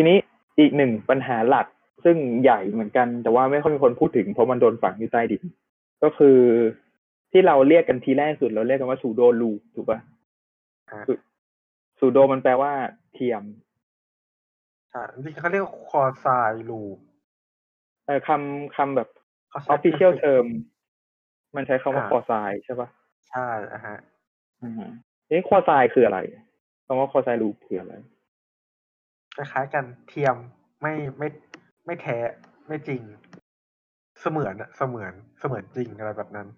ทีนี้อีกหนึ่งปัญหาหลักซึ่งใหญ่เหมือนกัน แต่ว่าไม่ค่อยมีคนพูดถึงเพราะมันโดนฝังอยู่ใต้ดินก็คือที่เราเรียกกันทีแรกสุดเราเรียกกันว่าสูโดลูถูกปะอ่าสูโดมันแปลว่าเทียมใช่จริงๆเขาเรียกว่าคอไซลูปเออคำคำแบบเขาใช้ official term มันใช้คำว่าอ่าคอไซใช่ปะใช่อะฮะอือฮะทีนี้คอไซคืออะไรคำว่าคอไซลูปคืออะไรค ล้ายๆกันเทียมไม่ไม่ไม่แท้ไม่จริง เสมือนอะเสมือนเสมือนจริงอะไรแบบนั้น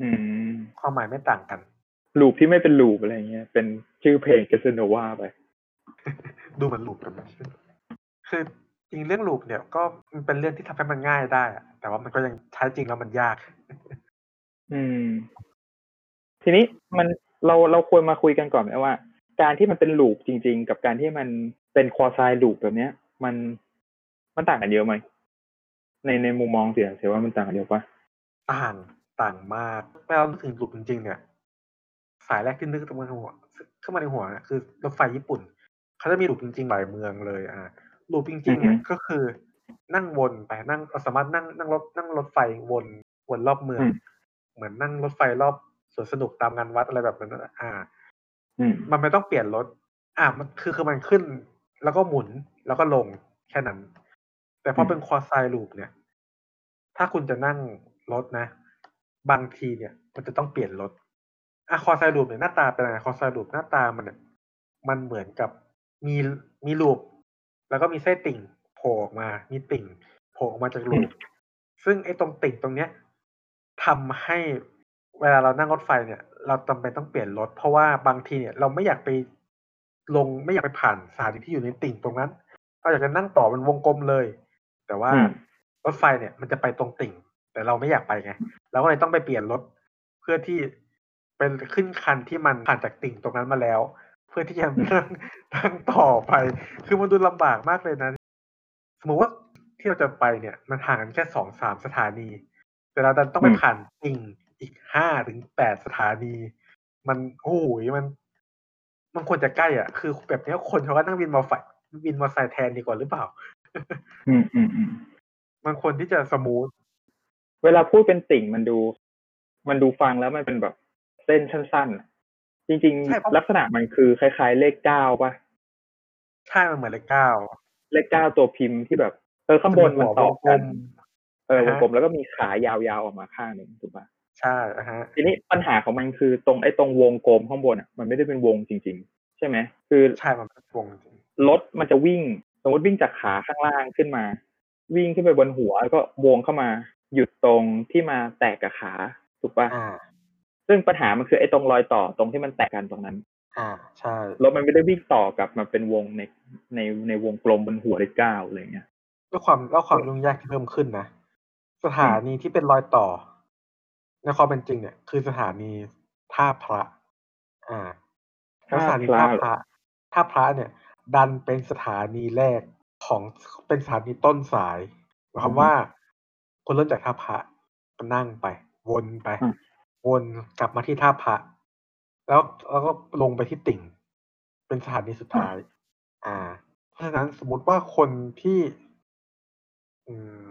อืมความหมายไม่ต่างกันลูปที่ไม่เป็นลูปอะไรเงี้ย เป็นชื่อเพลงเกสโนวาไป ดูเหมือนลูปกันไหมคือจริงเรื่องลูปเนี่ยก็มันเป็นเรื่องที่ทำให้มันง่ายได้อะแต่ว่ามันก็ยังใช้จริงแล้วมันยาก อืม ทีนี้มันเราเราควรมาคุยกันก่อนไหมว่า การที่มันเป็นลูปจริง ๆ กับการที่มัน เป็นควอไซลูปแบบเนี้ย มันมันต่างกันเยอะไหมในในมุมมองเสียเสียว่ามันต่างกันเยอะปะต่างต่างมากเมื่อเรานึกถึงลูปจริงๆเนี่ยสายแรกที่นึกขึ้นมาในหัวขึ้นมาในหัวเนี่ยคือรถไฟญี่ปุ่นเขาจะมีลูปจริงๆหลายเมืองเลย อ่าลูปจริงๆเนี่ยก็คือนั่งวนไปนั่งเราสามารถนั่งนั่งรถนั่งรถไฟวนวนรอบเมือง เหมือนนั่งรถไฟรอบสวนสนุกตามงานวัดอะไรแบบนั้นนะอ่าอืมมันไม่ต้องเปลี่ยนรถ อะมันคือคือมันขึ้น แล้วก็หมุนแล้วก็ลงแค่นั้น แต่พออืมเป็นควอไซลูปเนี่ย ถ้าคุณจะนั่งรถนะ บางทีเนี่ย มันจะต้องเปลี่ยนรถอะควอไซลูปเนี่ยหน้าตาเป็นอะไรควอไซลูปหน้าตามันเนี่ยมันเหมือนกับมีมีลูปแล้วก็มีไส้ติ่งโผล่ออกมา มีติ่งโผล่ออกมาจากลูปซึ่งไอ้ตรงติ่งตรงเนี้ยทำให้เวลาเรานั่งรถไฟเนี่ย เราจำเป็นต้องเปลี่ยนรถ เพราะว่าบางทีเนี่ยเราไม่อยากไป ลงไม่อยากไปผ่านสถานีที่อยู่ในติ่งตรงนั้นเราอยากจะนั่งต่อเป็นวงกลมเลย แต่ว่าอืมรถไฟเนี่ยมันจะไปตรงติ่ง แต่เราไม่อยากไปไงเราก็เลยต้องไปเปลี่ยนรถเพื่อที่เป็นขึ้นคันที่มันผ่านจากติ่งตรงนั้นมาแล้ว เพื่อที่จะนั่งนั่งต่อไป คือมันดูลำบากมากเลยนะสมมติว่าที่เราจะไปเนี่ยมันห่างกันแค่สองสามสถานี แต่เราดันต้องไปอืมผ่านติ่งอีกห้าถึงแปดสถานี มันโอ้ยมัน มันควรจะใกล้อะคือแบบเนี้ยคนเขาก็นั่งวินมอไซค์วินมอไซค์แทนดีกว่าหรือเปล่า อืมอืมอืมมันควรที่จะ smoothเวลาพูดเป็นติ่งมันดู มันดูฟังแล้วมันเป็นแบบเส้นสั้นๆอะจริงใช่เพราะๆลักษณะมันคือคล้าย ๆ เลขเก้าปะใช่มันเหมือนเลขเก้าเลขเก้าตัวพิมพ์ที่แบบเออข้างบนมันต่อกันเออวอ่างฮะกลมแล้วก็มีขายาวๆออกมาข้างหนึ่งถูกปะ ใช่อะฮะทีนี้ปัญหาของมันคือตรงไอ้ตรงวงกลมข้างบนอะมันไม่ได้เป็นวงจริง ๆ ใช่ไหมคือใช่มันเป็นวงจริงรถมันจะวิ่ง สมมติวิ่งจากขาข้างล่างขึ้นมา วิ่งขึ้นไปบนหัวแล้วก็วงเข้ามาหยุดตรงที่มาแตกกับขาถูกปะอ่าซึ่งปัญหามันคือไอ้ตรงรอยต่อตรงที่มันแตกกันตรงนั้น อ่าใช่รถมันไม่ได้วิ่งต่อกลับมาเป็นวงในในในวงกลมบนหัวเลขเก้าอะไรเงี้ยด้วยความแล้วความยุ่งยากที่เพิ่มขึ้นนะสถานีที่เป็นรอยต่อ ในความเป็นจริงเนี่ยคือสถานีท่าพระ อ่าแล้วสถานีท่าท่าพระพระท่าพระเนี่ย ดันเป็นสถานีแรกของเป็นสถานีต้นสายหมายความว่าคนเริ่มจากท่าพระก็นั่งไป วนไป วนกลับมาที่ท่าพระแล้วแล้วก็ลงไปที่ติ่ง เป็นสถานีสุดท้าย อ่า เพราะฉะนั้นสมมติว่าคนที่ อืม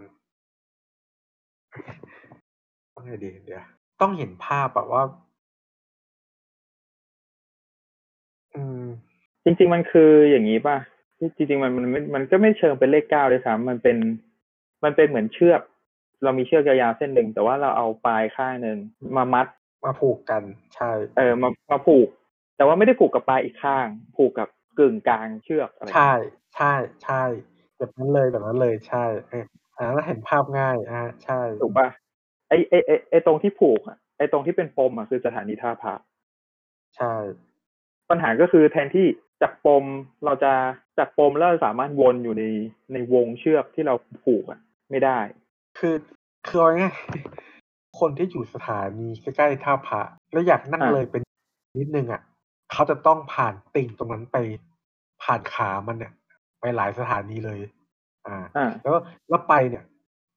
ต้องไงดีเดี๋ยวต้องเห็นภาพแบบว่า อืม จริง ๆ มันคืออย่างนี้ป่ะจริงๆมันมันมันมันก็ไม่เชิงเป็นเลขเก้าเลยซ้ำมันเป็น มันเป็นเหมือนเชือก เรามีเชือกยาวๆเส้นหนึ่งแต่ว่าเราเอาปลายข้างหนึ่งมามัดมาผูกกันใช่ เออมามาผูก แต่ว่าไม่ได้ผูกกับปลายอีกข้าง ผูกกับกึ่งกลางเชือกอะไรใช่ ใช่ใช่แบบนั้นเลยแบบนั้นเลยใช่เอออ่าแล้วเห็นภาพง่ายอ่าใช่ถูกป่ะ ไอไอไอไอตรงที่ผูกอะไอตรงที่เป็นปมอะคือสถานีท่าพระใช่ปัญหาก็คือแทนที่จากปมเราจะจากปมแล้วเราสามารถวนอยู่ในในวงเชือกที่เราผูกอะ ไม่ได้ คือคือเอาง่ายๆคนที่อยู่สถานีใกล้ๆท่าพระแล้วอยากนั่งอ่าเลยเป็นนิดนึงอะเขาจะต้องผ่านติ่งตรงนั้นไปผ่านขามันเนี่ย ไปหลายสถานีเลย อ่าอ่าแล้วแล้วไปเนี่ย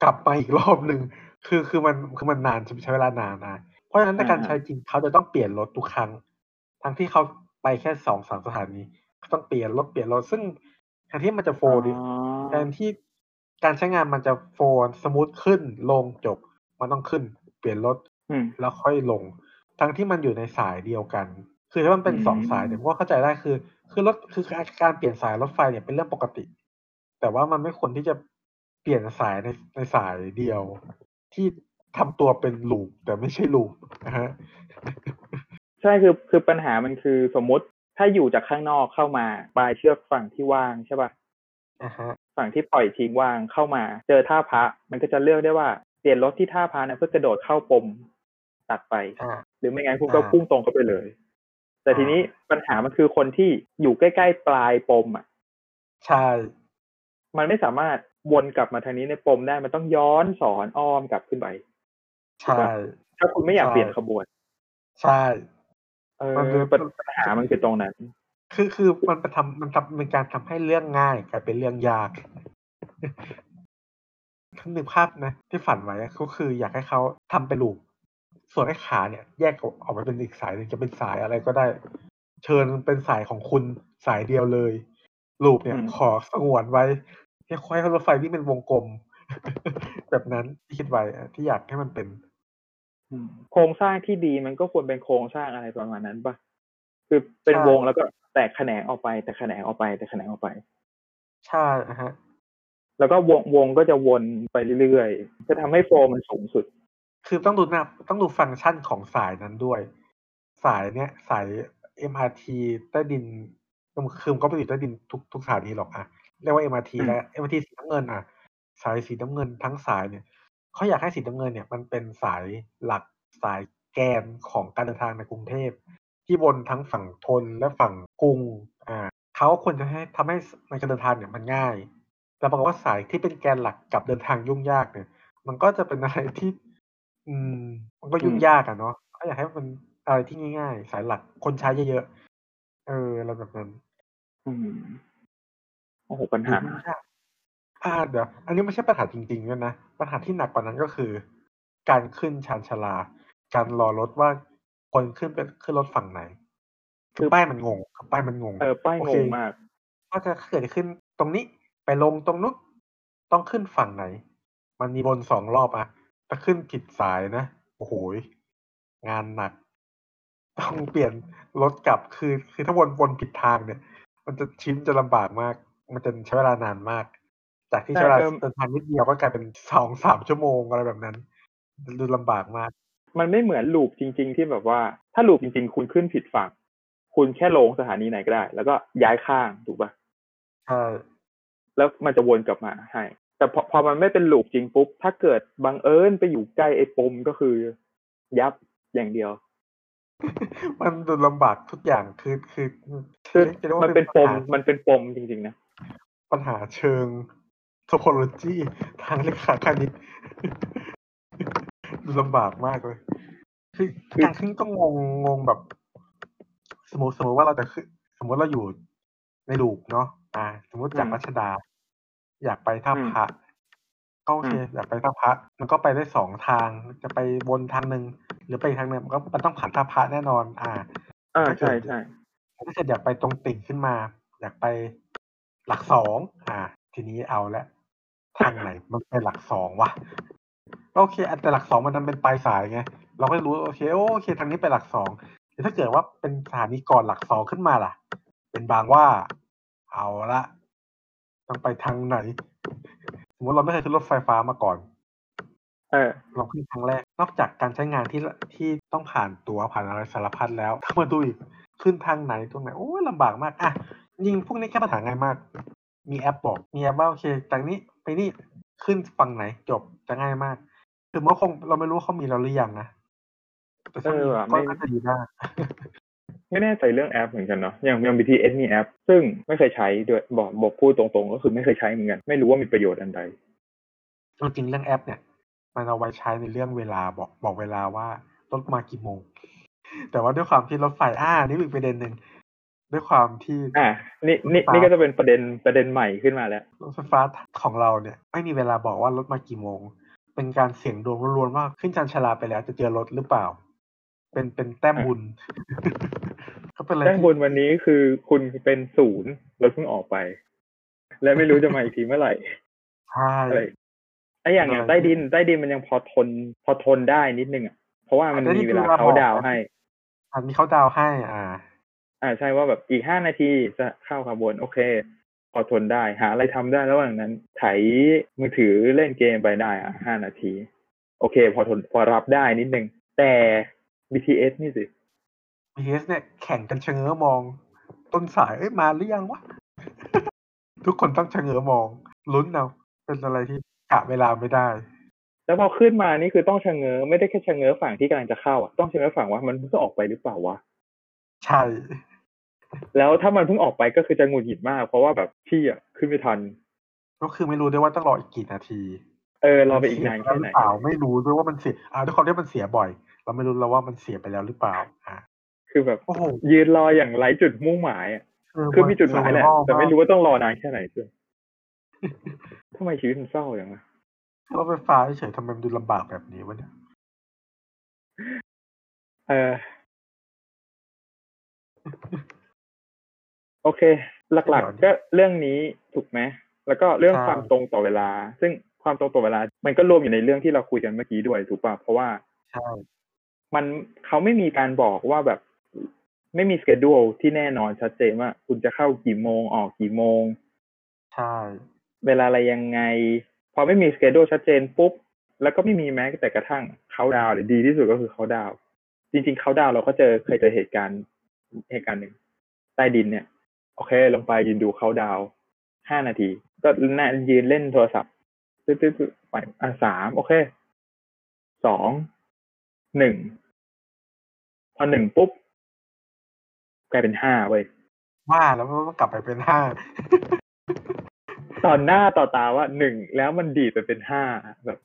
กลับมาอีกรอบหนึ่ง คือคือมันคือมันนานใช้เวลานานนะเพราะฉะนั้นในการอ่าใช้จริงเขาจะต้องเปลี่ยนรถทุกครั้ง ทั้งที่เขาไปแค่สองสามสถานีเขาต้องเปลี่ยนรถเปลี่ยนรถซึ่งนที่มันจะโฟอ๋ดิอแทนที่การใช้งานมันจะโฟนสมูทขึ้นลงจบ มันต้องขึ้น เปลี่ยนรถอืมแล้วค่อยลง ทั้งที่มันอยู่ในสายเดียวกัน คือถ้ามันเป็นอืมสองสายเนี่ยผมก็เข้าใจได้คือ คือรถคือการการเปลี่ยนสายรถไฟเนี่ยเป็นเรื่องปกติ แต่ว่ามันไม่ควรที่จะเปลี่ยนสายในในสายเดียว ที่ทำตัวเป็นลูปแต่ไม่ใช่ลูปนะฮะใช่คือคือปัญหามันคือสมมุติถ้าอยู่จากข้างนอกเข้ามาปลายเชือกฝั่งที่ว่างใช่ป่ะอ่าฮะฝั่งที่ปล่อยทิ้งว่างเข้ามา เจอท่าพระมันก็จะเลือกได้ว่าเปลี่ยนรถที่ท่าพระนะเพื่อกระโดดเข้าปมตัดไปอ่าหรือไม่งั้นคุณก็อ่าพุ่งตรงเข้าไปเลย แต่อ่าทีนี้ปัญหามันคือคนที่อยู่ใกล้ๆปลายปมอะใช่ มันไม่สามารถ วนกลับมาทางนี้ในปมได้มันต้องย้อนสอนอ้อมกลับขึ้นไปใช่ถ้าคุณไม่อยากใช่เปลี่ยนขบวน ใช่เออมันคือปัญปัญหามันคือตรงนั้น คือคือมันไปทำมันทำเป็นการทำให้เรื่องง่ายกลายเป็นเรื่องยากทั้งหนึ่งภาพนะ ที่ฝันไว้อะก็คืออยากให้เขาทำเป็นลูปส่วนไอ้ขาเนี่ย แยกออกออกมาเป็นอีกสายหนึ่งจะเป็นสายอะไรก็ได้ เชิญเป็นสายของคุณสายเดียวเลย ลูปเนี่ยอืมขอสงวนไว้ ให้ค่อยให้รถไฟที่เป็นวงกลม แบบนั้นที่คิดไว้อะที่อยากให้มันเป็นอืมโครงสร้างที่ดีมันก็ควรเป็นโครงสร้างอะไรประมาณนั้นปะคือเป็นใช่วงแล้วก็แตกแขนงออกไป แต่แขนงออกไป แต่แขนงออกไป ใช่นะฮะ แล้วก็วงวงก็จะวนไปเรื่อยๆจะทำให้โฟลว์มันสูงสุด คือต้องดูนะต้องดูฟังก์ชันของสายนั้นด้วย สายเนี้ยสาย MRT ใต้ดินคือมันก็ไม่ติดใต้ดินทุกทุกสถานีหรอกอะ เรียกว่า MRT อืมแล้ว MRT สีน้ำเงินอะสายสีน้ำเงินทั้งสายเนี่ยเขาอยากให้สีน้ำเงินเนี่ย มันเป็นสายหลักสายแกนของการเดินทางในกรุงเทพที่บนทั้งฝั่งทนและฝั่งกรุง อ่าเขาควรจะให้ทำให้ในการเดินทางเนี่ยมันง่าย แต่ปรากฏว่าสายที่เป็นแกนหลักกับเดินทางยุ่งยากเนี่ย มันก็จะเป็นอะไรที่ อืม มันก็ยุ่งอืมยากอะเนาะเขาอยากให้มันอะไรที่ง่าย ๆ สายหลักคนใช้เยอะๆเอออะไรแบบนั้น อืมโอ้โหปัญหายุ่งยากอ่าเดี๋ยวอันนี้ไม่ใช่ปัญหาจริงๆด้วยนะปัญหาที่หนักกว่านั้นก็คือ การขึ้นชานชาลา การรอรถว่าคนขึ้นเป็นขึ้นรถฝั่งไหน คือป้ายมันงงคือป้ายมันงงเออป้ายโองเคงมากว่าจะเกิดขึ้นตรงนี้ไปลงตรงนู้นต้องขึ้นฝั่งไหน มันมีบนสองรอบอะถ้าขึ้นผิดสายนะโอ้โหยงานหนัก ต้องเปลี่ยนรถกลับคือ คือถ้าวนวนผิดทางเนี่ย มันจะชิ้นจะลำบากมาก มันจะใช้เวลานานมาก จากที่ใช่ใช้เวลาเออเดินทางนิดเดียวก็กลายเป็นสองสามชั่วโมงอะไรแบบนั้น ดูลำบากมาก มันไม่เหมือนลูปจริง ๆ ที่แบบว่า ถ้าลูปจริง ๆ คุณขึ้นผิดฝั่ง คุณแค่ลงสถานีไหนก็ได้ แล้วก็ย้ายข้างถูกปะใช่แล้วมันจะวนกลับมาให้แต่พอพอมันไม่เป็นลูปจริงปุ๊บ ถ้าเกิดบังเอิญไปอยู่ใกล้ไอ้ปมก็คือ ยับอย่างเดียว มันดูลำบากทุกอย่างคือคือคือจะรียกว่ามันเป็นปมญหามันเป็นปมจริงๆนะ ปัญหาเชิงโทโพโลจีทางเลขาคณิตดูลำบากมากเลยคือคือการขึ้นก็งงงงแบบ สมมติสมมติว่าเราจะขึ้น สมมติเราอยู่ในลูกเนาะอ่า สมมติจากรัชดา อยากไปท่าพระก็โอเค อยากไปท่าพระมันก็ไปได้สองทาง จะไปวนทางหนึ่งหรือไปอีกทางหนึ่งมันก็มันต้องผ่านท่าพระแน่นอน อ่า อ่าใช่ใช่ถ้าเกิดอยากไปตรงติ่งขึ้นมา อยากไป หลักสองอ่า ทีนี้เอาละทางไหนมันเป็นหลักสองวะโอเคอันแต่หลักสองมันนั้นเป็นปลายสายไงเราก็จะรู้โอเคโอเคทางนี้ไปหลักสองแต่ถ้าเกิดว่าเป็นสถานีก่อนหลักสองขึ้นมาล่ะ เป็นบางว่า เอาละต้องไปทางไหนสมมติเราไม่เคยขึ้นรถไฟฟ้ามาก่อน เออเราขึ้นครั้งแรก นอกจากการใช้งานที่ที่ต้องผ่านตัวผ่านอะไรสารพัดแล้วถ้ามาดูอีกขึ้นทางไหนตรงไหนโอ้ยลำบากมากอะ ยิงพวกนี้แค่ปัญหาง่ายมาก มีแอปบอก มีแอปว่าโอเคจากนี้ไปนี่ขึ้นฝั่งไหนจบจะง่ายมาก คือมันก็คงเราไม่รู้ว่าเขามีเราหรือยังนะแต่ถ้ามีเออว่ะก็ไม่น่าจะดีมากไม่แน่ใจเรื่องแอปเหมือนกันเนาะอย่างอย่าง BTS มีแอป ซึ่งไม่เคยใช้ด้วยบอกบอกพูดตรงๆ ก็คือไม่เคยใช้เหมือนกัน ไม่รู้ว่ามีประโยชน์อันใดจริงๆเรื่องแอปเนี่ย มันเอาไว้ใช้ในเรื่องเวลาบอกบอกเวลาว่ารถมากี่โมง แต่ว่าด้วยความที่รถไฟอ่านี่อีกประเด็นหนึ่ง ด้วยความที่ อ่านี่นี่นี่ก็จะเป็นประเด็นประเด็นใหม่ขึ้นมาแล้วรถไฟฟ้าของเราเนี่ย ไม่มีเวลาบอกว่ารถมากี่โมง เป็นการเสี่ยงดวงล้วนๆว่าขึ้นจันชาลาไปแล้วจะเจอรถหรือเปล่า เป็นเป็นแต้มบุญก็เป็นอะไรแจ้งที่บนวันนี้คือคุณเป็นศูนย์รถเพิ่งออกไป และไม่รู้จะมาอีกทีเมื่อไหร่ใช่อะไรไอ้อย่างอย่างใต้ดินใต้ดินมันยังพอทน พอทนได้นิดนึงอะเพราะว่ามันมีเวลาเขาดาวน์ให้อะมีเขาดาวน์ให้ อ่า อ่าใช่ว่าแบบอีกห้านาทีจะเข้าขบวน โอเคพอทนได้ หาอะไรทำได้ระหว่างนั้นไถมือถือเล่นเกมไปได้อะห้านาที โอเค พอทนพอรับได้นิดนึง แต่ BTS นี่สิ BTS เนี่ยแข่งกันเชงเง้อมอง ต้นสายเอ้ยมาหรือยังวะ ทุกคนต้องเชงเง้อมอง ลุ้นเอาเป็นอะไรที่กะเวลาไม่ได้ แล้วพอขึ้นมานี่คือต้องชะเง้อไม่ได้แค่ชะเง้อฝั่งที่กำลังจะเข้าอะต้องชะเง้อฝั่งว่ามันเพิ่งออกไปหรือเปล่าวะใช่ แล้วถ้ามันเพิ่งออกไปก็คือจะหงุดหงิดมาก เพราะว่าแบบพี่อะขึ้นไม่ทัน ก็คือไม่รู้ด้วยว่าต้องรออีกกี่นาทีเออรอไปอีกนานแค่ไหนเสียปแล้วรือเปล่าไม่รู้ด้วยว่ามันเสียอ่าด้วยความที่มันเสียบ่อย เราไม่รู้แล้วว่ามันเสียไปแล้วหรือเปล่าอ่าคือแบบโอ้โหยืนรออย่างไร้จุดมุ่งหมายอะคือมีจุดหมายแหละแต่ไม่รู้ว่าต้องรอนานแค่ไหนด้วยทำไมชีวิตมันเศร้าอย่างนี้รถไฟฟ้าเฉยๆทำไมมันดูลำบากแบบนี้วะเนี่ยเออ โอเค หลักๆ ก็เรื่องนี้ถูกไหมแล้วก็เรื่องใช่ความตรงต่อเวลา ซึ่งความตรงต่อเวลา มันก็รวมอยู่ในเรื่องที่เราคุยกันเมื่อกี้ด้วยถูกป่ะเพราะว่าใช่มันเขาไม่มีการบอกว่าแบบไม่มีสเกดูลที่แน่นอนชัดเจนว่า คุณจะเข้ากี่โมงออกกี่โมงใช่เวลาอะไรยังไง พอไม่มีสเกดูลชัดเจนปุ๊บ แล้วก็ไม่มีแม้แต่กระทั่งเขาดาวหรือดีที่สุดก็คือเขาดาว จริง ๆเขาดาวเราก็เจอเคยเจอเหตุการณ์เหตุการณ์หนึ่งใต้ดินเนี่ย โอเค ลงไปยืนดูเขาดาวห้านาที ก็น่ายืนเล่นโทรศัพท์ตึ๊ดๆๆไปอะสามโอเคสองหนึ่งพอหนึ่งปุ๊บกลายเป็นห้าเว้ยว่าแล้วมันก็กลับไปเป็นห้าตอนหน้าต่อตาว่าหนึ่งแล้วมันดีดไปเป็นห้าแบบ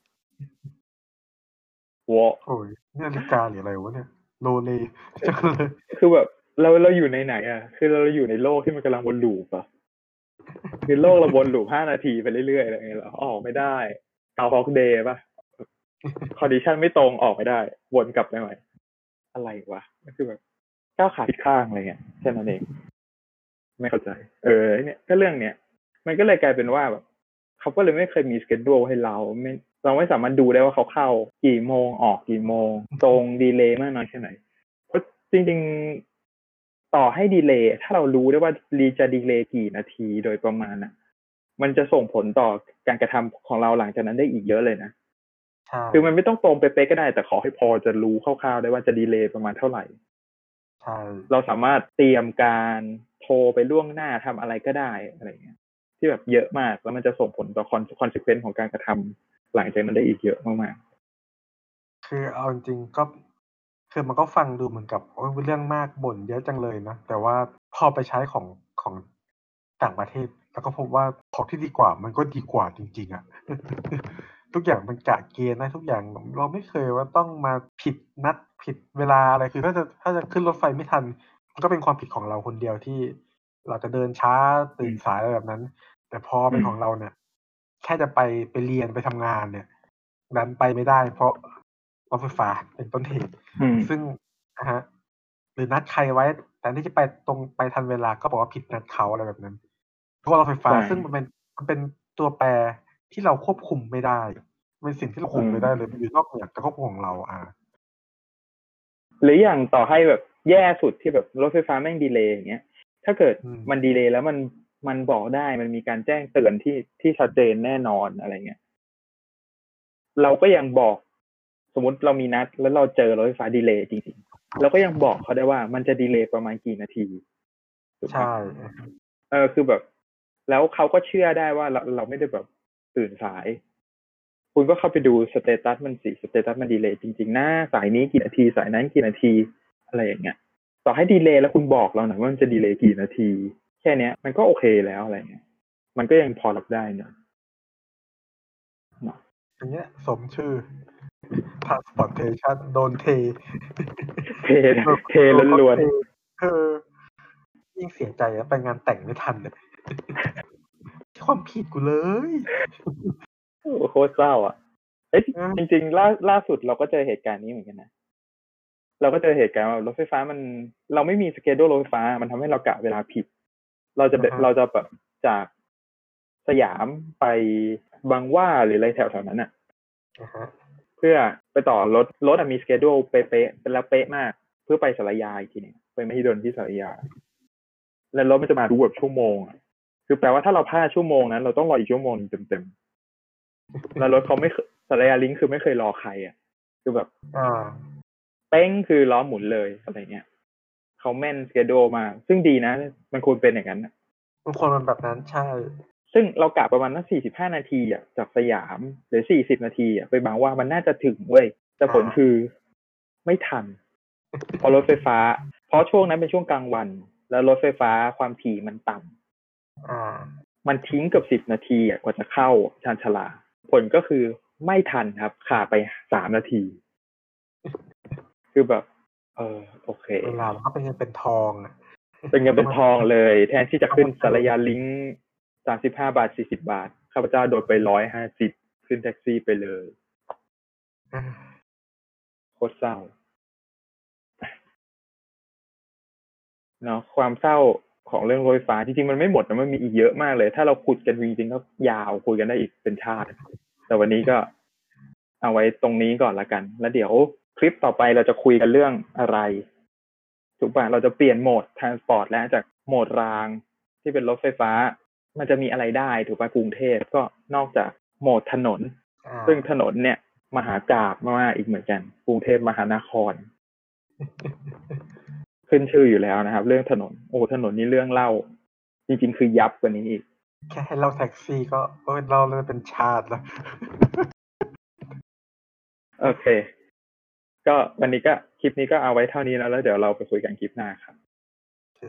วอโอ้ยนี่นาฬิกาหรืออะไรวะเนี่ยโลเลจังเลยคือแบบ เราเราอยู่ในไหนอะ คือเราอยู่ในโลกที่มันกำลังวนลูปอะคือโลกเราวน loop ห้านาทีไปเรื่อยๆอะไรอย่างเงี้ยเหรอออกไม่ได้กาวฮอกเดย์ป่ะ condition ไม่ตรงออกไม่ได้ วนกลับไปใหม่อะไรวะก็คือแบบก้าวขาผิดข้างอะไรเงี้ยแค่นั้นเอง ไม่เข้าใจ เออเนี่ยก็เรื่องเนี้ยมันก็เลยกลายเป็นว่าแบบเขาก็เลยไม่เคยมี schedule ให้เราไม่เราไม่สามารถดูได้ว่าเขาเข้า กี่โมงออกกี่โมง ตรง delay มากน้อยแค่ไหนเพราะจริง ๆ ต่อให้ delay ถ้าเรารู้ได้ว่ารีจะ delay กี่นาทีโดยประมาณน่ะ มันจะส่งผลต่อการกระทำของเราหลังจากนั้นได้อีกเยอะเลยนะใช่คือมันไม่ต้องตรงเป๊ะๆก็ได้ แต่ขอให้พอจะรู้คร่าวๆได้ว่าจะ delay ประมาณเท่าไหร่ใช่เราสามารถเตรียมการโทรไปล่วงหน้าทำอะไรก็ได้อะไรเงี้ย ที่แบบเยอะมากแล้วมันจะส่งผลต่อคอนคอนซ e เควนต์ของการกระทำหลังจากนั้นได้อีกเยอะมากคือเอาจริงๆก็ คือมันก็ฟังดูเหมือนกับโอ้ยเรื่องมากบ่นเยอะจังเลยนะ แต่ว่าพอไปใช้ของของต่างประเทศ แล้วก็พบว่าของที่ดีกว่ามันก็ดีกว่าจริง ๆอะ่ะทุกอย่างมันกะเกณฑ์นะทุกอย่างเราไม่เคยว่าต้องมาผิดนัดผิดเวลาอะไรคือถ้าจะถ้าจะขึ้นรถไฟไม่ทัน มันก็เป็นความผิดของเราคนเดียวที่เราจะเดินช้าตื่นสายอะไรแบบนั้น แต่พอเป็นของเราเนี่ย แค่จะไปไปเรียนไปทำงานเนี่ยดันไปไม่ได้ เพราะ รถไฟฟ้าเป็นต้นเหตุๆอืมซึ่งนะฮะหรือนัดใครไว้ แต่ที่จะไปตรงไปทันเวลาก็บอกว่าผิดนัดเขาอะไรแบบนั้นเพราะว่ารถไฟฟ้าใช่ซึ่งมันเป็นมันเป็นตัวแปรที่เราควบคุมไม่ได้เป็นสิ่งที่เราควบคุมไม่ได้เลยมันอยู่นอกเหนือการควบคุมของเราอ่าหรืออย่างต่อให้แบบแย่สุดที่แบบรถไฟฟ้าแม่งดีเลย์อย่างเงี้ย ถ้าเกิดอืมมัน delay แล้วมันมันบอกได้มันมีการแจ้งเตือนที่ที่ชัดเจนแน่นอนอะไรเงี้ยเราก็ยังบอกส มมติเรามีนัด แล้วเราเจอรถไฟฟ้า delay จริงๆเราก็ยังบอกเขาได้ว่ามันจะ delay ประมาณกี่นาทีถูกปะใช่เออคือแบบ แล้วเขาก็เชื่อได้ว่าเราเราไม่ได้แบบตื่นสาย คุณก็เข้าไปดู status มันสิ status มัน delay จริงๆนะสายนี้กี่นาที สายนั้นกี่นาที อะไรอย่างเงี้ยต่อให้ delay แล้วคุณบอกเราหน่อยว่ามันจะ delay กี่นาที แค่เนี้ย มันก็โอเคแล้วอะไรเงี้ยมันก็ยังพอรับได้เนอะอย่างเงี้ยสมชื่อ transportation โดนเท เทเทล้วนเออยิ่งเสียใจแล้วไปงานแต่งไม่ทันเลยความผิดกูเลยๆโอ้โหโคตรเศร้าอะเอ้ยอืมจริงๆล่าล่าสุดเราก็เจอเหตุการณ์นี้เหมือนกันนะเราก็เจอเหตุการณ์ว่ารถไฟฟ้ามัน เราไม่มีสเกดูรถไฟฟ้า มันทำให้เรากะเวลาผิด เราจะอ่าฮะเราจะแบบจากสยามไปบางหว่าหรืออะไรแถวๆนั้นอะอ่าฮะ เพื่อไปต่อรถรถอะมีสเกดูเป๊ะๆเป็นแล้วเป๊ะมาก เพื่อไปสารยาอีกทีหนึงไปมหิดลที่สารยา แล้วรถมันจะมาดูแบบชั่วโมงอะคือแปลว่าถ้าเราพลาดชั่วโมงนั้น เราต้องรออีกชั่วโมงหนึ่งเต็มๆแล้วรถเขาไม่เคยสารยาลิงก์คือไม่เคยรอใครอะ คือแบบอ่าเป้งคือล้อหมุนเลยอะไรเงี้ยเขาแม่นสเกดูมา ซึ่งดีนะ มันควรเป็นอย่างนั้นอะบางคนมันแบบนั้นใช่ ซึ่งเรากะประมาณนักสี่สิบห้านาทีอะจากสยาม หรือสี่สิบนาทีอะไปบางว่ามันน่าจะถึงเว้ยแต่ผลอ่าคือไม่ทันเพราะรถไฟฟ้า เพราะช่วงนั้นเป็นช่วงกลางวัน แล้วรถไฟฟ้าความถี่มันต่ำอ่ามันทิ้งเกับสิบนาทีอะกว่าจะเข้าชานชาลา ผลก็คือไม่ทันครับขาดไปสามนาที คือแบบ เออโอเคเวลามันก็เป็นเงินเป็นทองอะเป็นเงินเป็นทองเลย แทนที่จะขึ้นสารยาลิงก์ สามสิบห้าบาทสี่สิบาท ข้าพเจ้าโดนไปร้อยห้าสิบขึ้นแท็กซี่ไปเลยอ่าโคตรเศร้าเนาะความเศร้าของเรื่องรถไฟฟ้าจริงๆมันไม่หมดนะมันมีอีกเยอะมากเลย ถ้าเราขุดกันจริงๆก็ยาวคุยกันได้อีกเป็นชาติ แต่วันนี้ก็เอาไว้ตรงนี้ก่อนละกัน แล้วเดี๋ยวคลิปต่อไปเราจะคุยกันเรื่องอะไร ถูกป่ะเราจะเปลี่ยนโหมด transport แล้วจากโหมดรางที่เป็นรถไฟฟ้า มันจะมีอะไรได้ถูกป่ะกรุงเทพก็นอกจากโหมดถนนอ่าซึ่งถนนเนี่ย มหากราบมากๆอีกเหมือนกัน กรุงเทพมหานคร ขึ้นชื่ออยู่แล้วนะครับ เรื่องถนน โอ้ถนนนี่เรื่องเล่า จริง ๆ คือยับกว่านี้อีก แค่ให้เราแท็กซี่ก็โอ้ยเราเลยเป็นชาติแล้วโอเค ก็วันนี้ก็คลิปนี้ก็เอาไว้เท่านี้แล้วแล้วเดี๋ยวเราไปคุยกันคลิปหน้าครับโอเค